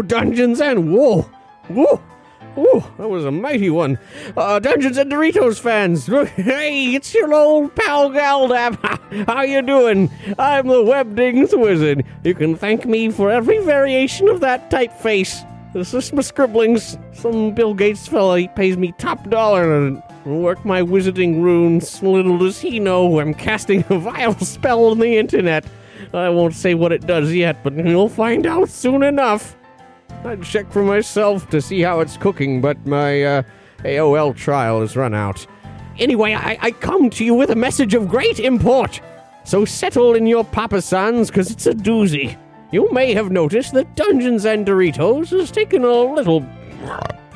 Dungeons and Whoa, whoa, whoa! That was a mighty one. Uh, Dungeons and Doritos fans, hey, it's your old pal Galdap. How you doing? I'm the Webdings Wizard. You can thank me for every variation of that typeface. This is my scribblings. Some Bill Gates fella he pays me top dollar to work my wizarding runes. Little does he know I'm casting a vile spell on the internet. I won't say what it does yet, but you'll find out soon enough. I'd check for myself to see how it's cooking, but my uh, AOL trial has run out. Anyway, I, I come to you with a message of great import. So settle in your papa sans, because it's a doozy. You may have noticed that Dungeons and Doritos has taken a little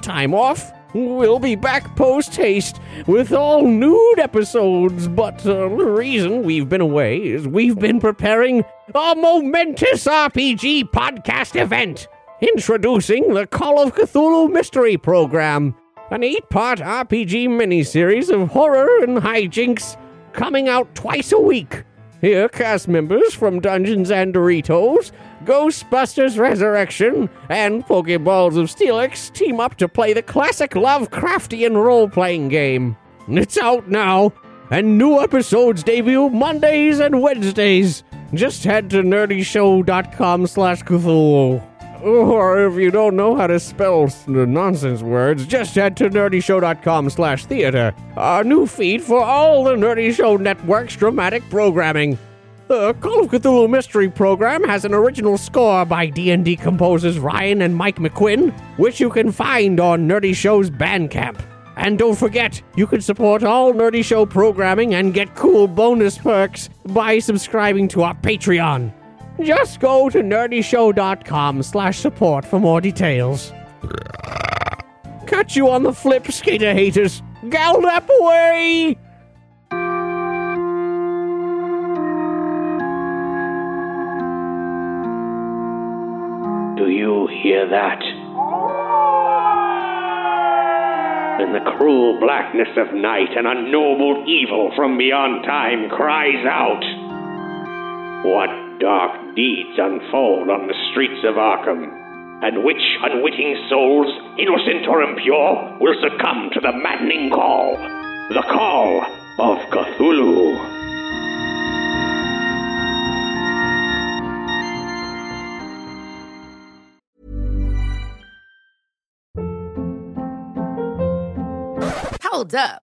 time off. We'll be back post haste with all nude episodes, but uh, the reason we've been away is we've been preparing a momentous RPG podcast event. Introducing the Call of Cthulhu Mystery Program, an eight part RPG miniseries of horror and hijinks coming out twice a week. Here, cast members from Dungeons and Doritos, Ghostbusters Resurrection, and Pokeballs of Steelix team up to play the classic Lovecraftian role playing game. It's out now, and new episodes debut Mondays and Wednesdays. Just head to nerdyshow.com slash Cthulhu. Or if you don't know how to spell nonsense words, just head to nerdyshow.com slash theater. Our new feed for all the Nerdy Show Network's dramatic programming. The Call of Cthulhu Mystery Program has an original score by D&D composers Ryan and Mike McQuinn, which you can find on Nerdy Show's Bandcamp. And don't forget, you can support all Nerdy Show programming and get cool bonus perks by subscribing to our Patreon. Just go to nerdyshow.com slash support for more details. Catch you on the flip, skater haters. Gallop away! Do you hear that? In the cruel blackness of night, an unknowable evil from beyond time cries out. What dark deeds unfold on the streets of Arkham? And which unwitting souls, innocent or impure, will succumb to the maddening call? The call of Cthulhu. Hold up.